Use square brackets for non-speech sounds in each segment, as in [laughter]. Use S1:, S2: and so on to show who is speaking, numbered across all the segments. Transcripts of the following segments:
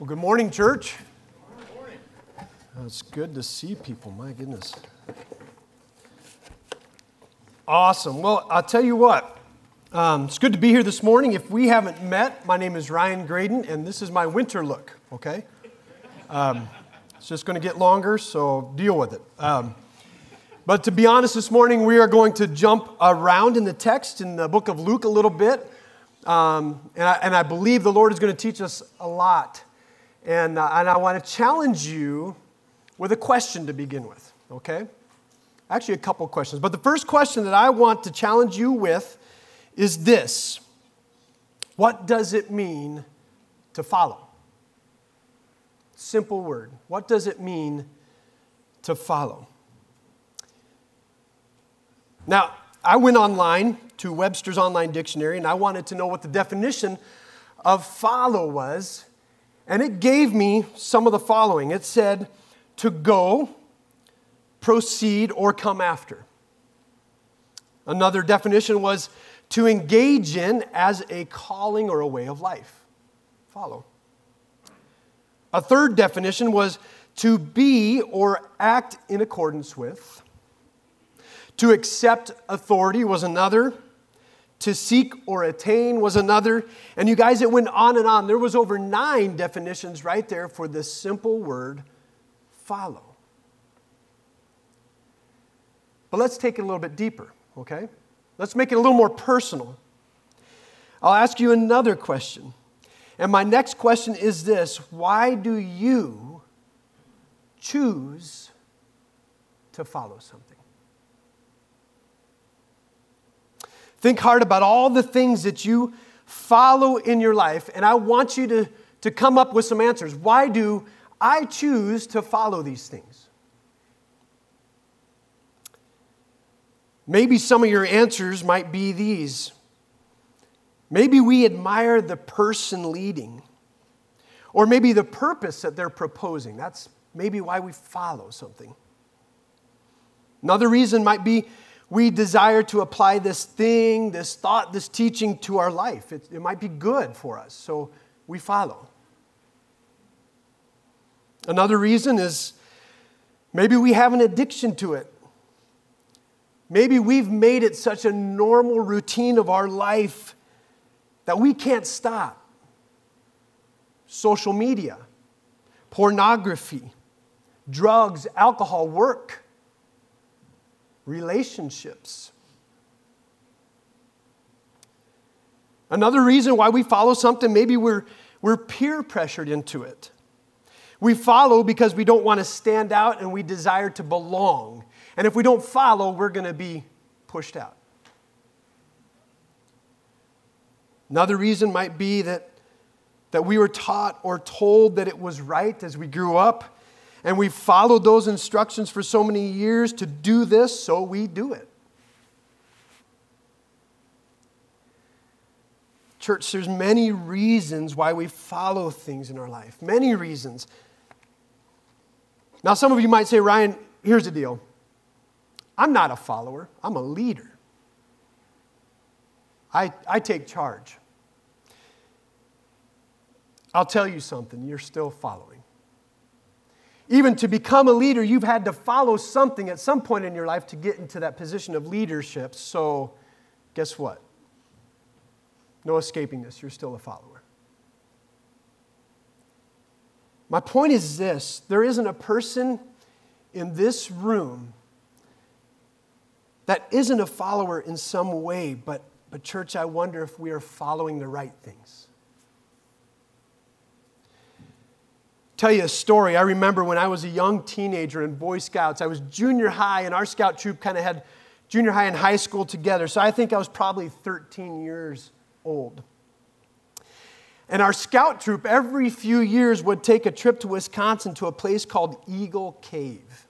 S1: Well, good morning, church. Good morning. It's good to see people, my goodness. Awesome. Well, I'll tell you what, um, it's good to be here this morning. If we haven't met, my name is Ryan Graden, and this is my winter look, okay? Um, it's just going to get longer, so deal with it. Um, but to be honest, this morning we are going to jump around in the text in the book of Luke a little bit. Um, and, I, and, I, believe the Lord is going to teach us a lot. And, uh, and I want to challenge you with a question to begin with, okay? Actually, a couple questions. But the first question that I want to challenge you with is this What does it mean to follow? Simple word. What does it mean to follow? Now, I went online to Webster's Online Dictionary and I wanted to know what the definition of follow was. And it gave me some of the following it said, to go, proceed, or come after. Another definition was to engage in as a calling or a way of life. Follow. A third definition was to be or act in accordance with. To accept authority was another. To seek or attain was another. And you guys, it went on and on. There was over nine definitions right there for this simple word, follow. But let's take it a little bit deeper, okay? Let's make it a little more personal. I'll ask you another question. And my next question is this Why do you choose to follow something? Think hard about all the things that you follow in your life, and I want you to, to come up with some answers. Why do I choose to follow these things? Maybe some of your answers might be these. Maybe we admire the person leading, or maybe the purpose that they're proposing. That's maybe why we follow something. Another reason might be we desire to apply this thing, this thought, this teaching to our life. It, it might be good for us, so we follow. Another reason is maybe we have an addiction to it. Maybe we've made it such a normal routine of our life that we can't stop. Social media, pornography, drugs, alcohol, work relationships. Another reason why we follow something, maybe we're, we're peer pressured into it. We follow because we don't want to stand out and we desire to belong. And if we don't follow, we're going to be pushed out. Another reason might be that, that we were taught or told that it was right as we grew up and we've followed those instructions for so many years to do this, so we do it. Church, there's many reasons why we follow things in our life. Many reasons. Now, some of you might say, Ryan, here's the deal. I'm not a follower, I'm a leader. I, I take charge. I'll tell you something, you're still following even to become a leader, you've had to follow something at some point in your life to get into that position of leadership. So, guess what? No escaping this. You're still a follower. My point is this there isn't a person in this room that isn't a follower in some way, but, but church, I wonder if we are following the right things. Tell you a story. I remember when I was a young teenager in Boy Scouts, I was junior high, and our scout troop kind of had junior high and high school together. So I think I was probably 13 years old. And our scout troop, every few years, would take a trip to Wisconsin to a place called Eagle Cave.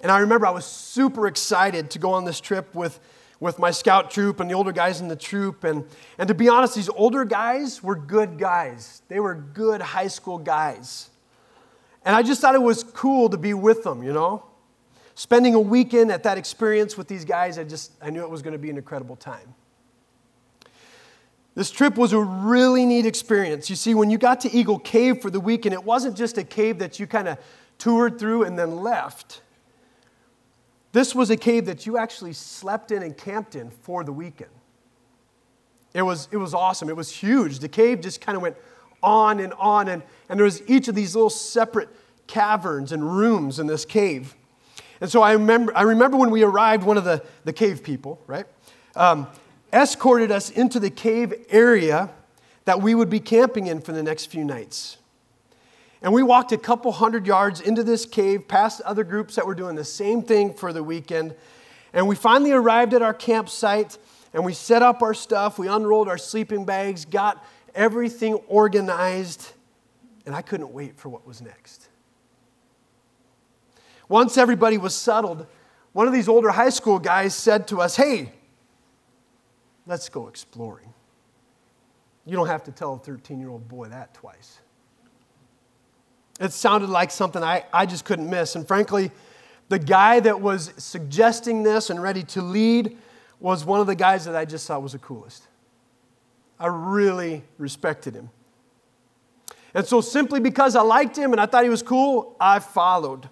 S1: And I remember I was super excited to go on this trip with with my scout troop and the older guys in the troop. And, and to be honest, these older guys were good guys. They were good high school guys. And I just thought it was cool to be with them, you know? Spending a weekend at that experience with these guys, I just I knew it was going to be an incredible time. This trip was a really neat experience. You see, when you got to Eagle Cave for the weekend, it wasn't just a cave that you kind of toured through and then left. This was a cave that you actually slept in and camped in for the weekend. It was, it was awesome. It was huge. The cave just kind of went on and on, and, and there was each of these little separate caverns and rooms in this cave. And so I remember, I remember when we arrived, one of the, the cave people, right, um, escorted us into the cave area that we would be camping in for the next few nights. And we walked a couple hundred yards into this cave, past other groups that were doing the same thing for the weekend. And we finally arrived at our campsite and we set up our stuff. We unrolled our sleeping bags, got everything organized, and I couldn't wait for what was next. Once everybody was settled, one of these older high school guys said to us, Hey, let's go exploring. You don't have to tell a 13 year old boy that twice. It sounded like something I, I just couldn't miss. And frankly, the guy that was suggesting this and ready to lead was one of the guys that I just thought was the coolest. I really respected him. And so, simply because I liked him and I thought he was cool, I followed.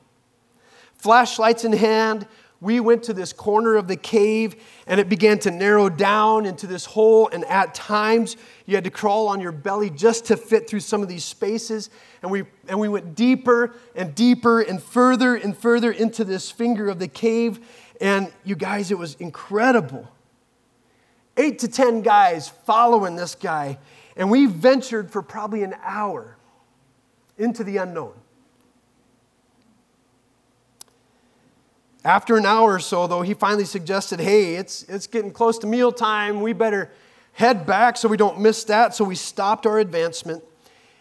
S1: Flashlights in hand, we went to this corner of the cave and it began to narrow down into this hole. And at times, you had to crawl on your belly just to fit through some of these spaces. And we, and we went deeper and deeper and further and further into this finger of the cave. And you guys, it was incredible. Eight to 10 guys following this guy. And we ventured for probably an hour into the unknown. After an hour or so, though, he finally suggested, hey, it's, it's getting close to mealtime. We better head back so we don't miss that. So we stopped our advancement.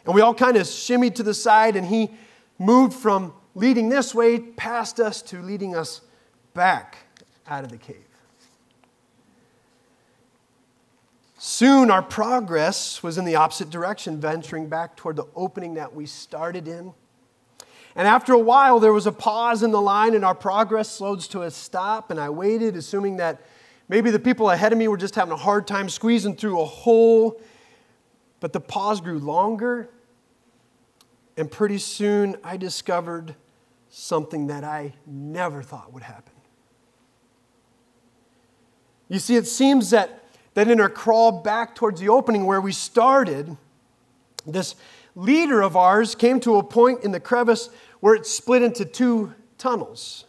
S1: And we all kind of shimmied to the side, and he moved from leading this way past us to leading us back out of the cave. Soon our progress was in the opposite direction, venturing back toward the opening that we started in. And after a while, there was a pause in the line, and our progress slowed to a stop. And I waited, assuming that maybe the people ahead of me were just having a hard time squeezing through a hole. But the pause grew longer, and pretty soon I discovered something that I never thought would happen. You see, it seems that, that in our crawl back towards the opening where we started, this leader of ours came to a point in the crevice where it split into two tunnels.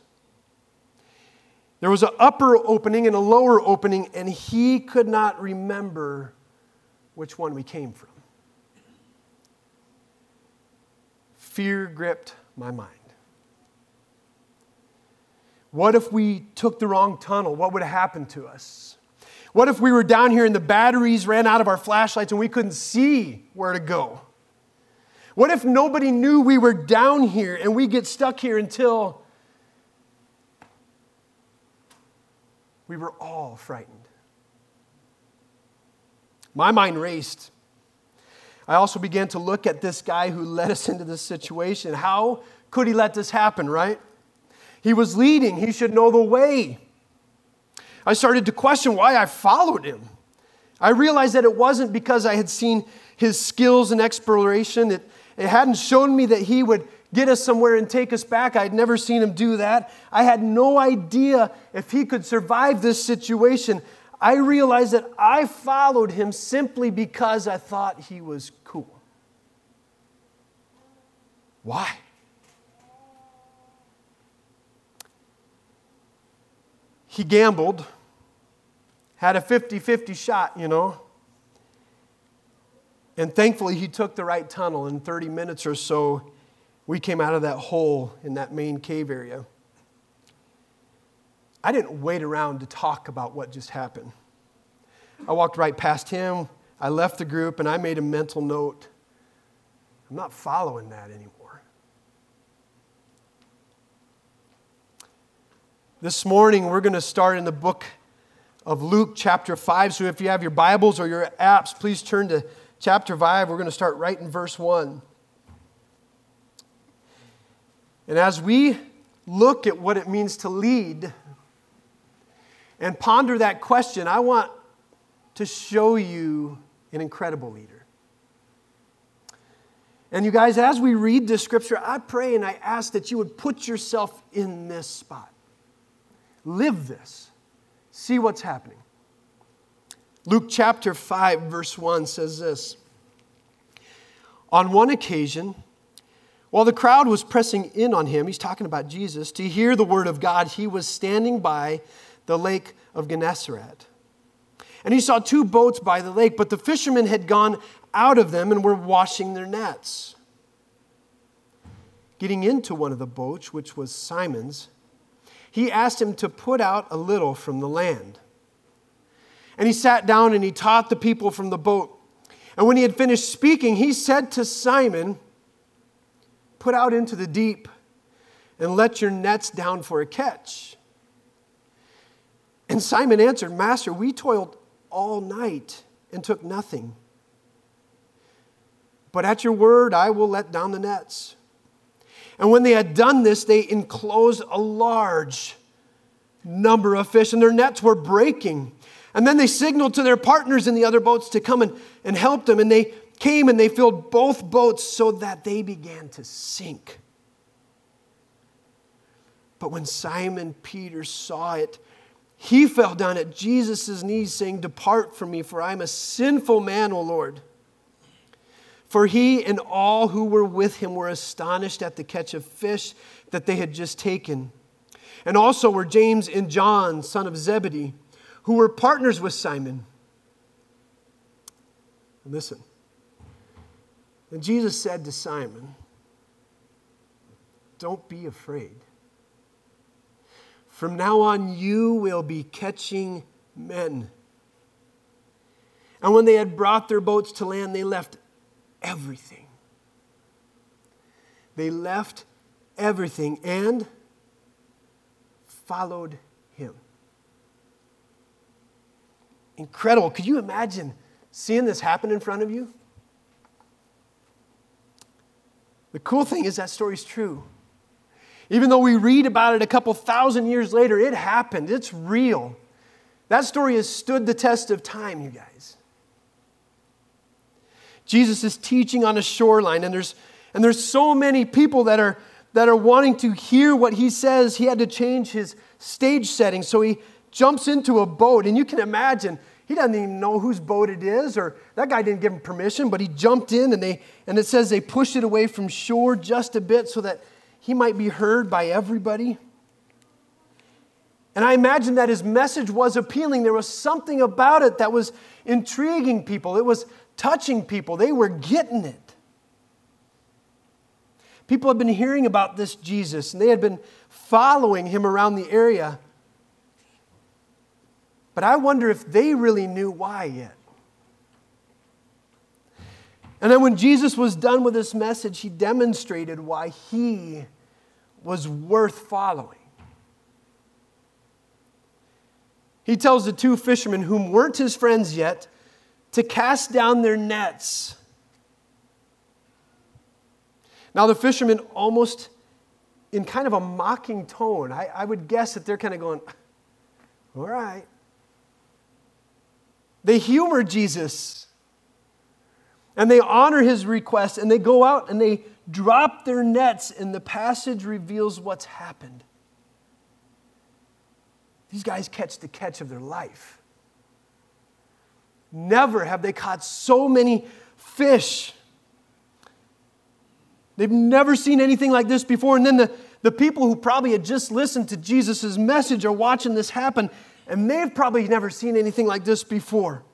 S1: There was an upper opening and a lower opening, and he could not remember which one we came from. Fear gripped my mind. What if we took the wrong tunnel? What would happen to us? What if we were down here and the batteries ran out of our flashlights and we couldn't see where to go? What if nobody knew we were down here and we get stuck here until we were all frightened? My mind raced. I also began to look at this guy who led us into this situation. How could he let this happen, right? He was leading, he should know the way. I started to question why I followed him. I realized that it wasn't because I had seen his skills and exploration. It, hadn't shown me that he would get us somewhere and take us back. I'd never seen him do that. I had no idea if he could survive this situation. I realized that I followed him simply because I thought he was cool. Why? he gambled, had a 50 50 shot, you know. And thankfully, he took the right tunnel. In 30 minutes or so, we came out of that hole in that main cave area. I didn't wait around to talk about what just happened. I walked right past him. I left the group and I made a mental note. I'm not following that anymore. This morning, we're going to start in the book of Luke, chapter 5. So if you have your Bibles or your apps, please turn to chapter 5. We're going to start right in verse 1. And as we look at what it means to lead and ponder that question, I want to show you an incredible leader. And you guys, as we read this scripture, I pray and I ask that you would put yourself in this spot. Live this. See what's happening. Luke chapter 5, verse 1 says this On one occasion, while the crowd was pressing in on him, he's talking about Jesus, to hear the word of God, he was standing by the lake of Gennesaret. And he saw two boats by the lake, but the fishermen had gone out of them and were washing their nets. Getting into one of the boats, which was Simon's, he asked him to put out a little from the land. And he sat down and he taught the people from the boat. And when he had finished speaking, he said to Simon, Put out into the deep and let your nets down for a catch. And Simon answered, Master, we toiled all night and took nothing. But at your word, I will let down the nets. And when they had done this, they enclosed a large number of fish, and their nets were breaking. And then they signaled to their partners in the other boats to come and, and help them. And they came and they filled both boats so that they began to sink. But when Simon Peter saw it, he fell down at Jesus' knees, saying, Depart from me, for I am a sinful man, O Lord. For he and all who were with him were astonished at the catch of fish that they had just taken. And also were James and John, son of Zebedee, who were partners with Simon. Listen. And Jesus said to Simon, Don't be afraid. From now on, you will be catching men. And when they had brought their boats to land, they left everything. They left everything and followed him. Incredible. Could you imagine seeing this happen in front of you? The cool thing is that story's true. Even though we read about it a couple thousand years later, it happened. It's real. That story has stood the test of time, you guys. Jesus is teaching on a shoreline, and there's, and there's so many people that are, that are wanting to hear what he says. He had to change his stage setting, so he jumps into a boat, and you can imagine he doesn't even know whose boat it is, or that guy didn't give him permission, but he jumped in, and, they, and it says they pushed it away from shore just a bit so that he might be heard by everybody. And I imagine that his message was appealing. There was something about it that was intriguing people, it was touching people. They were getting it. People had been hearing about this Jesus, and they had been following him around the area. But I wonder if they really knew why yet. And then when Jesus was done with this message, he demonstrated why he was worth following. He tells the two fishermen, whom weren't his friends yet, to cast down their nets. Now, the fishermen, almost in kind of a mocking tone, I, I would guess that they're kind of going, All right. They humor Jesus and they honor his request and they go out and they drop their nets, and the passage reveals what's happened. These guys catch the catch of their life. Never have they caught so many fish. They've never seen anything like this before. And then the, the people who probably had just listened to Jesus' message are watching this happen, and they've probably never seen anything like this before.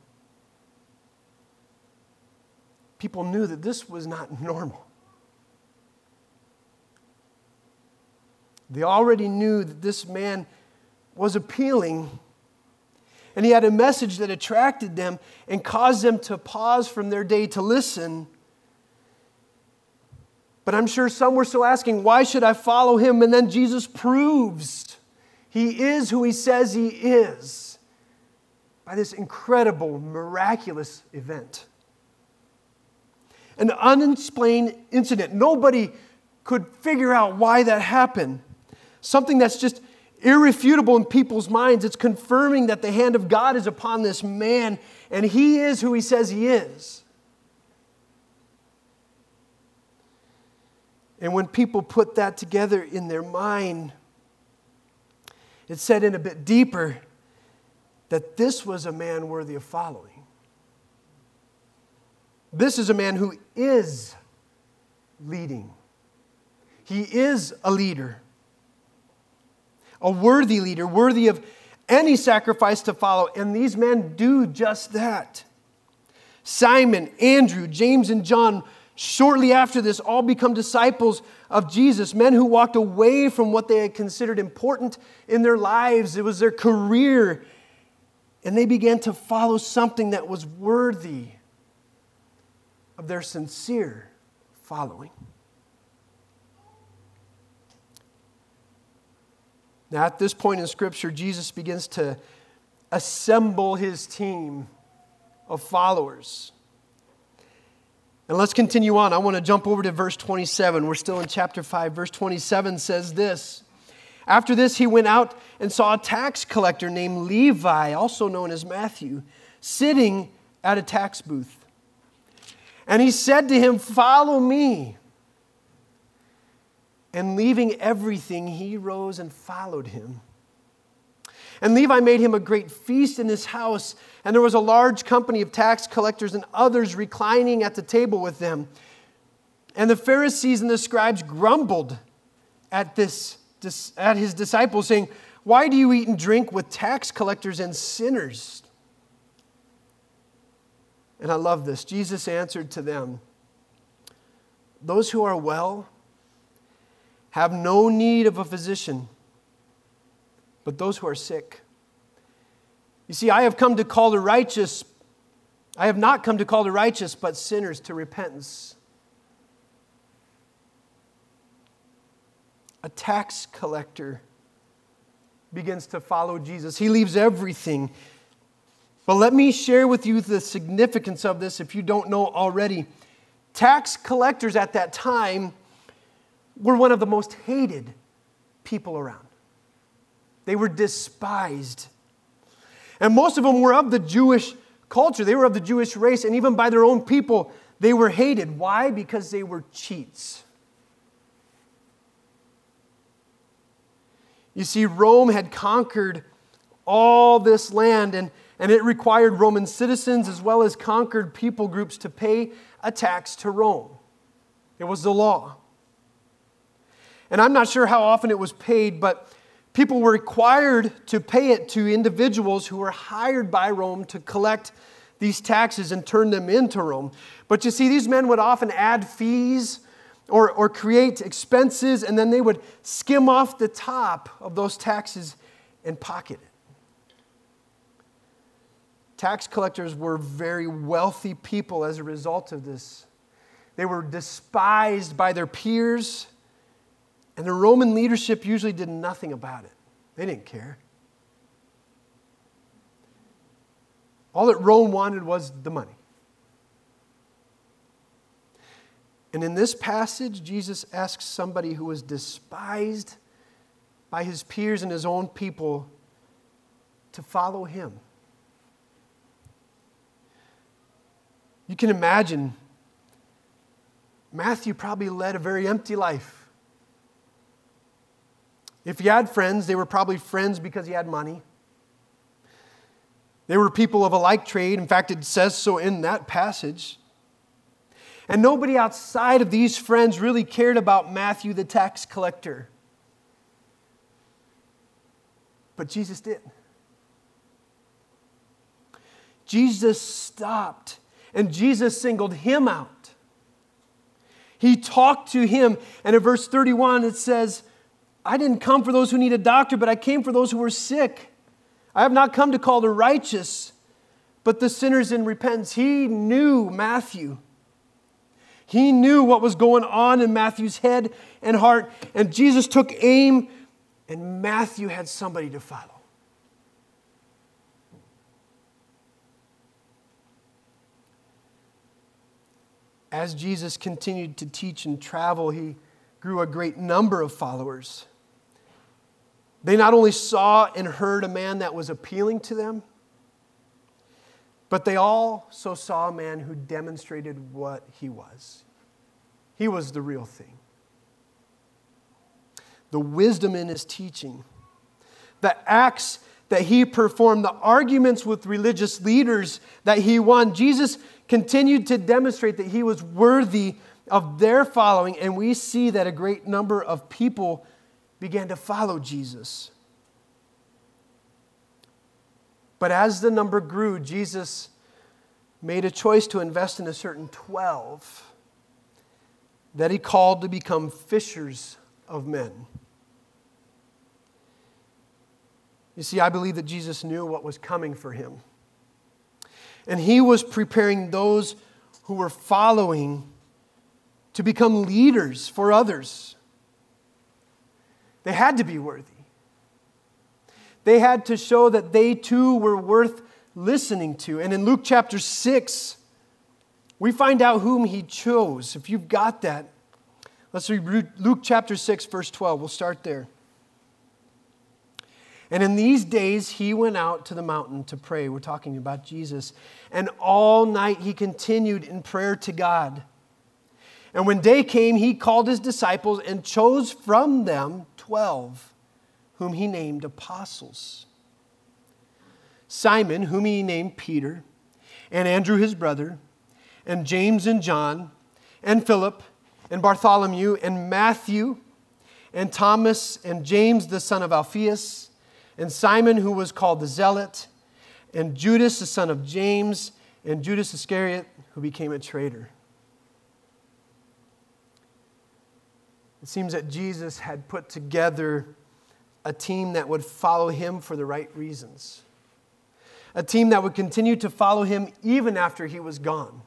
S1: People knew that this was not [laughs] normal. They already knew that this man was appealing and he had a message that attracted them and caused them to pause from their day to listen. But I'm sure some were still asking, why should I follow him? And then Jesus proves he is who he says he is by this incredible, miraculous event. An unexplained incident. Nobody could figure out why that happened. Something that's just irrefutable in people's minds. It's confirming that the hand of God is upon this man and he is who he says he is. And when people put that together in their mind, it said in a bit deeper that this was a man worthy of following. This is a man who is leading. He is a leader, a worthy leader, worthy of any sacrifice to follow. And these men do just that. Simon, Andrew, James, and John, shortly after this, all become disciples of Jesus, men who walked away from what they had considered important in their lives. It was their career. And they began to follow something that was worthy of their sincere following. Now, at this point in Scripture, Jesus begins to assemble his team of followers. And let's continue on. I want to jump over to verse 27. We're still in chapter 5. Verse 27 says this After this, he went out and saw a tax collector named Levi, also known as Matthew, sitting at a tax booth. And he said to him, Follow me. And leaving everything, he rose and followed him. And Levi made him a great feast in his house, and there was a large company of tax collectors and others reclining at the table with them. And the Pharisees and the scribes grumbled at, this, at his disciples, saying, Why do you eat and drink with tax collectors and sinners? And I love this. Jesus answered to them, Those who are well have no need of a physician, but those who are sick. You see, I have come to call the righteous, I have not come to call the righteous, but sinners to repentance. A tax collector begins to follow Jesus. He leaves everything but let me share with you the significance of this if you don't know already. Tax collectors at that time were one of the most hated people around, they were despised. And most of them were of the Jewish culture, they were of the Jewish race, and even by their own people, they were hated. Why? Because they were cheats. You see, Rome had conquered all this land, and and it required Roman citizens as well as conquered people groups to pay a tax to Rome. It was the law. And I'm not sure how often it was paid, but people were required to pay it to individuals who were hired by Rome to collect these taxes and turn them into Rome. But you see, these men would often add fees or, or create expenses, and then they would skim off the top of those taxes and pocket it. Tax collectors were very wealthy people as a result of this. They were despised by their peers, and the Roman leadership usually did nothing about it. They didn't care. All that Rome wanted was the money. And in this passage, Jesus asks somebody who was despised by his peers and his own people to follow him. You can imagine Matthew probably led a very empty life. If he had friends, they were probably friends because he had money. They were people of a like trade. In fact, it says so in that passage. And nobody outside of these friends really cared about Matthew the tax collector. But Jesus did. Jesus stopped and Jesus singled him out. He talked to him, and in verse 31 it says, I didn't come for those who need a doctor, but I came for those who were sick. I have not come to call the righteous, but the sinners in repentance. He knew Matthew. He knew what was going on in Matthew's head and heart, and Jesus took aim, and Matthew had somebody to follow. As Jesus continued to teach and travel, he grew a great number of followers. They not only saw and heard a man that was appealing to them, but they also saw a man who demonstrated what he was. He was the real thing. The wisdom in his teaching, the acts that he performed, the arguments with religious leaders that he won. Jesus continued to demonstrate that he was worthy of their following, and we see that a great number of people began to follow Jesus. But as the number grew, Jesus made a choice to invest in a certain 12 that he called to become fishers of men. You see, I believe that Jesus knew what was coming for him. And he was preparing those who were following to become leaders for others. They had to be worthy. They had to show that they too were worth listening to. And in Luke chapter 6, we find out whom he chose. If you've got that, let's read Luke chapter 6, verse 12. We'll start there. And in these days, he went out to the mountain to pray. We're talking about Jesus. And all night he continued in prayer to God. And when day came, he called his disciples and chose from them 12, whom he named apostles Simon, whom he named Peter, and Andrew his brother, and James and John, and Philip, and Bartholomew, and Matthew, and Thomas, and James the son of Alphaeus, and Simon, who was called the Zealot, and Judas the son of James, and Judas Iscariot, who became a traitor. It seems that Jesus had put together a team that would follow him for the right reasons, a team that would continue to follow him even after he was gone.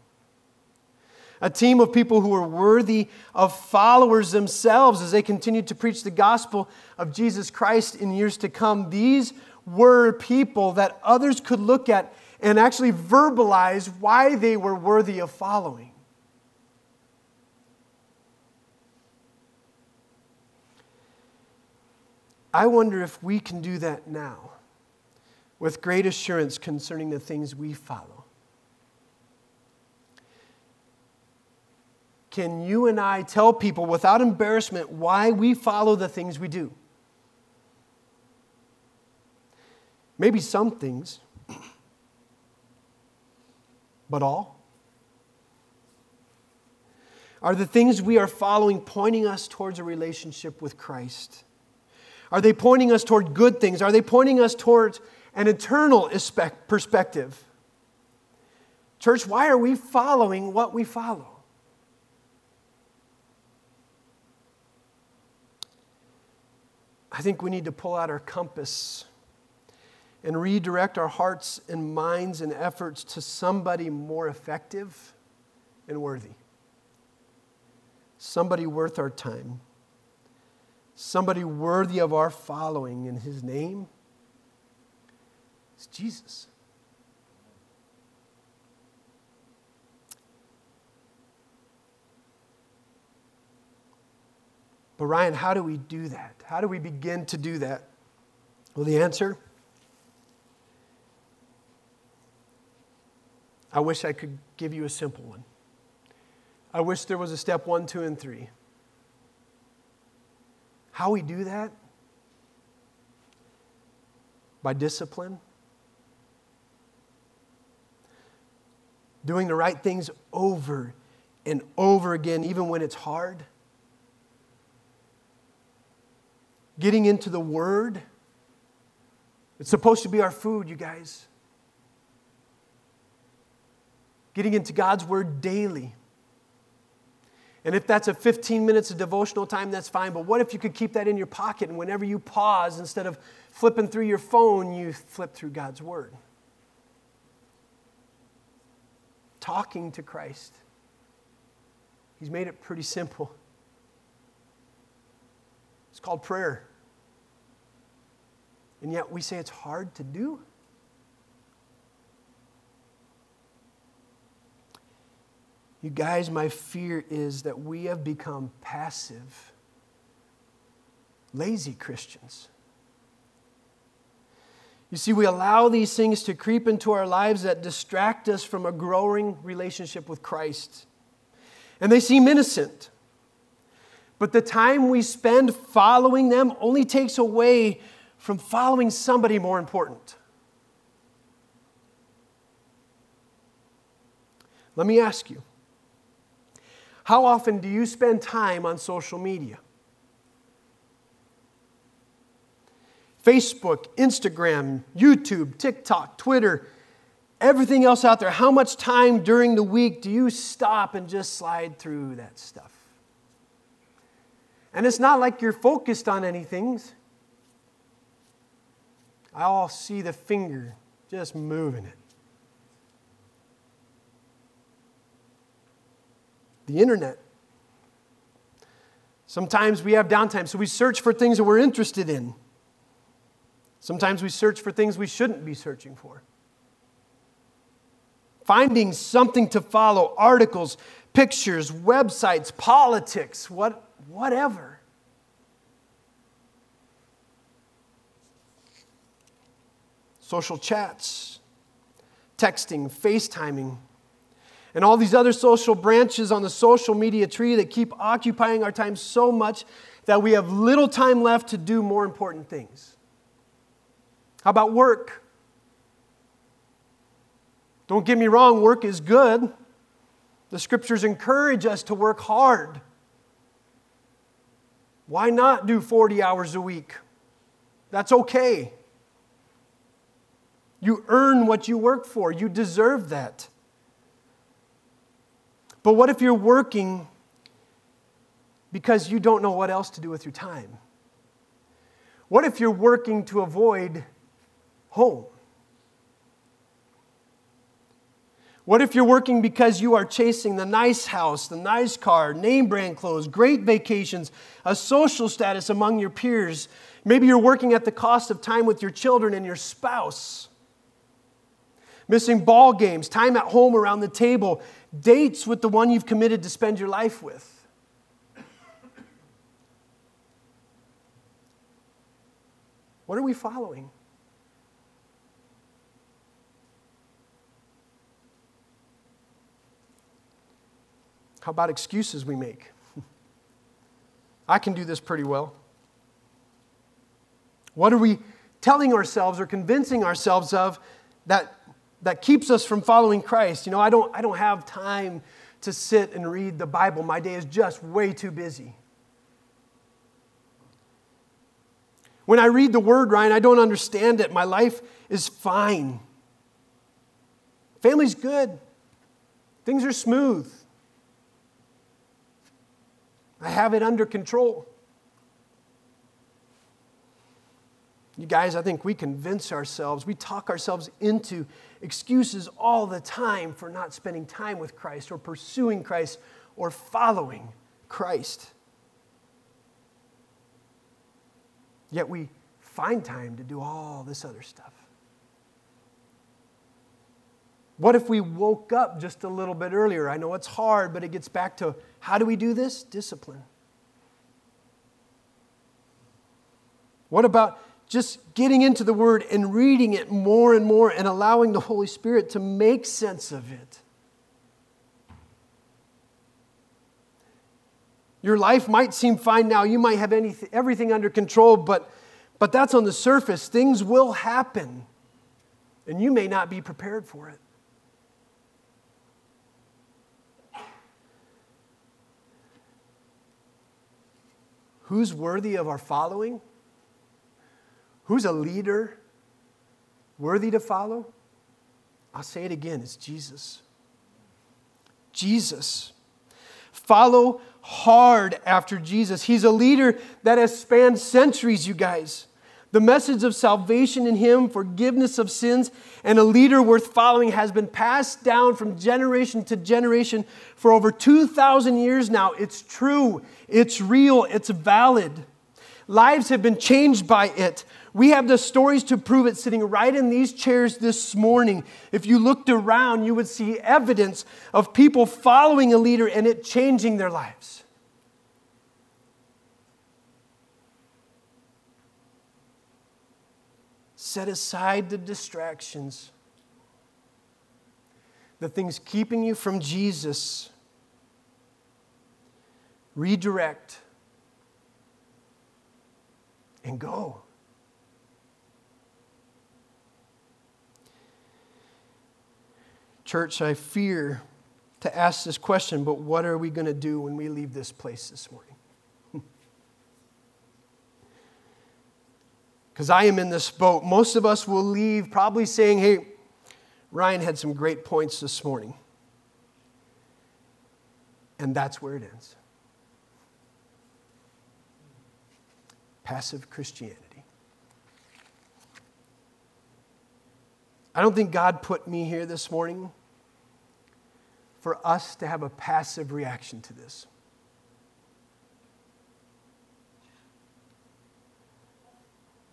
S1: A team of people who were worthy of followers themselves as they continued to preach the gospel of Jesus Christ in years to come. These were people that others could look at and actually verbalize why they were worthy of following. I wonder if we can do that now with great assurance concerning the things we follow. Can you and I tell people without embarrassment why we follow the things we do? Maybe some things, but all? Are the things we are following pointing us towards a relationship with Christ? Are they pointing us toward good things? Are they pointing us towards an eternal perspective? Church, why are we following what we follow? I think we need to pull out our compass and redirect our hearts and minds and efforts to somebody more effective and worthy. Somebody worth our time somebody worthy of our following, in his name is Jesus. But, Ryan, how do we do that? How do we begin to do that? Well, the answer I wish I could give you a simple one. I wish there was a step one, two, and three. How we do that? By discipline. Doing the right things over and over again, even when it's hard. Getting into the Word. It's supposed to be our food, you guys. Getting into God's Word daily. And if that's a 15 minutes of devotional time, that's fine. But what if you could keep that in your pocket and whenever you pause, instead of flipping through your phone, you flip through God's Word? Talking to Christ. He's made it pretty simple. It's called prayer. And yet we say it's hard to do. You guys, my fear is that we have become passive, lazy Christians. You see, we allow these things to creep into our lives that distract us from a growing relationship with Christ. And they seem innocent. But the time we spend following them only takes away from following somebody more important. Let me ask you how often do you spend time on social media? Facebook, Instagram, YouTube, TikTok, Twitter, everything else out there. How much time during the week do you stop and just slide through that stuff? And it's not like you're focused on anything. I all see the finger just moving it. The internet. Sometimes we have downtime, so we search for things that we're interested in. Sometimes we search for things we shouldn't be searching for. Finding something to follow, articles, pictures, websites, politics, what, whatever. Social chats, texting, FaceTiming, and all these other social branches on the social media tree that keep occupying our time so much that we have little time left to do more important things. How about work? Don't get me wrong, work is good. The scriptures encourage us to work hard. Why not do 40 hours a week? That's okay. You earn what you work for, you deserve that. But what if you're working because you don't know what else to do with your time? What if you're working to avoid home? What if you're working because you are chasing the nice house, the nice car, name brand clothes, great vacations, a social status among your peers? Maybe you're working at the cost of time with your children and your spouse. Missing ball games, time at home around the table, dates with the one you've committed to spend your life with. What are we following? How about excuses we make? [laughs] I can do this pretty well. What are we telling ourselves or convincing ourselves of that, that keeps us from following Christ? You know, I don't, I don't have time to sit and read the Bible. My day is just way too busy. When I read the word, Ryan, I don't understand it. My life is fine. Family's good. Things are smooth. I have it under control. You guys, I think we convince ourselves, we talk ourselves into excuses all the time for not spending time with Christ or pursuing Christ or following Christ. Yet we find time to do all this other stuff. What if we woke up just a little bit earlier? I know it's hard, but it gets back to how do we do this? Discipline. What about just getting into the Word and reading it more and more and allowing the Holy Spirit to make sense of it? Your life might seem fine now. You might have anything, everything under control, but, but that's on the surface. Things will happen, and you may not be prepared for it. Who's worthy of our following? Who's a leader worthy to follow? I'll say it again it's Jesus. Jesus. Follow hard after Jesus. He's a leader that has spanned centuries, you guys. The message of salvation in Him, forgiveness of sins, and a leader worth following has been passed down from generation to generation for over 2,000 years now. It's true, it's real, it's valid. Lives have been changed by it. We have the stories to prove it sitting right in these chairs this morning. If you looked around, you would see evidence of people following a leader and it changing their lives. set aside the distractions, the things keeping you from Jesus. Redirect and go. Church, I fear to ask this question, but what are we going to do when we leave this place this morning? [laughs] Because I am in this boat. Most of us will leave probably saying, hey, Ryan had some great points this morning. And that's where it ends. Passive Christianity. I don't think God put me here this morning for us to have a passive reaction to this.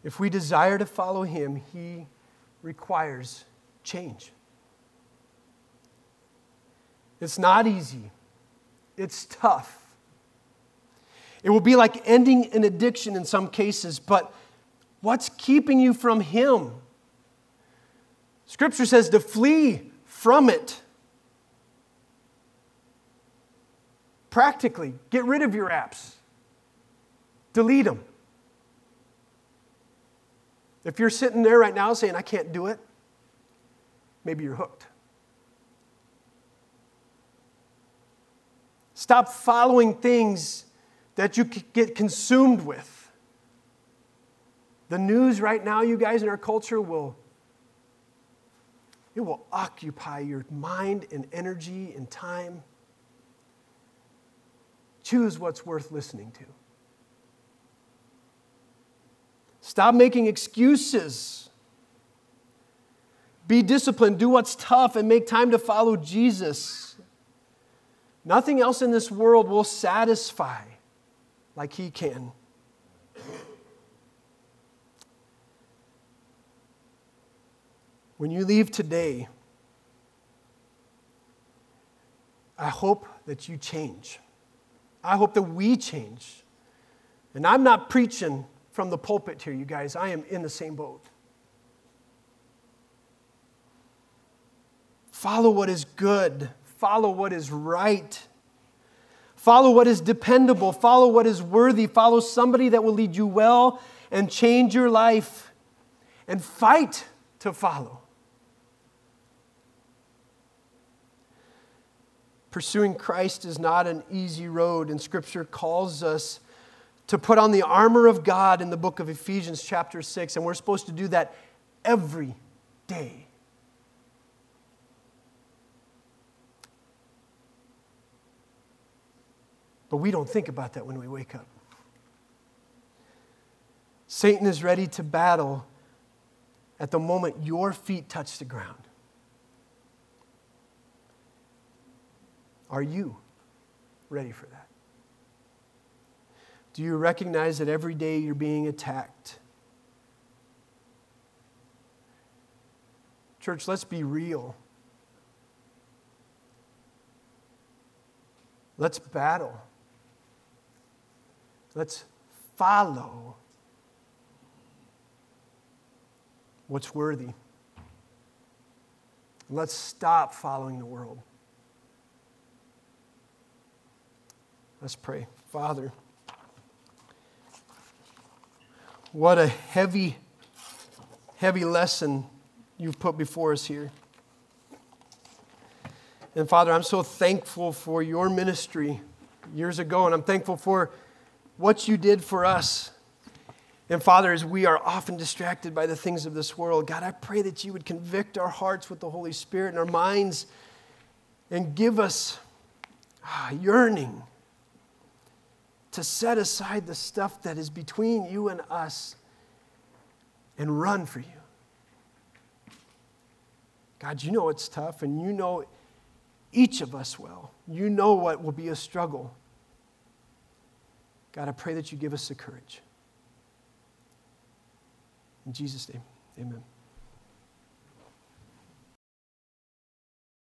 S1: If we desire to follow Him, He requires change. It's not easy, it's tough. It will be like ending an addiction in some cases, but what's keeping you from Him? Scripture says to flee from it. Practically, get rid of your apps, delete them. If you're sitting there right now saying, I can't do it, maybe you're hooked. Stop following things that you get consumed with. The news right now, you guys in our culture, will it will occupy your mind and energy and time. Choose what's worth listening to. Stop making excuses. Be disciplined, do what's tough, and make time to follow Jesus. Nothing else in this world will satisfy like He can. When you leave today, I hope that you change. I hope that we change. And I'm not preaching from the pulpit here, you guys. I am in the same boat. Follow what is good, follow what is right. Follow what is dependable. Follow what is worthy. Follow somebody that will lead you well and change your life. And fight to follow. Pursuing Christ is not an easy road, and Scripture calls us to put on the armor of God in the book of Ephesians, chapter 6, and we're supposed to do that every day. But we don't think about that when we wake up. Satan is ready to battle at the moment your feet touch the ground. Are you ready for that? Do you recognize that every day you're being attacked? Church, let's be real. Let's battle. Let's follow what's worthy. Let's stop following the world. Let's pray. Father, what a heavy, heavy lesson you've put before us here. And Father, I'm so thankful for your ministry years ago, and I'm thankful for what you did for us. And Father, as we are often distracted by the things of this world, God, I pray that you would convict our hearts with the Holy Spirit and our minds and give us ah, yearning to set aside the stuff that is between you and us and run for you. God, you know it's tough, and you know each of us well. You know what will be a struggle. God, I pray that you give us the courage. In Jesus' name, amen.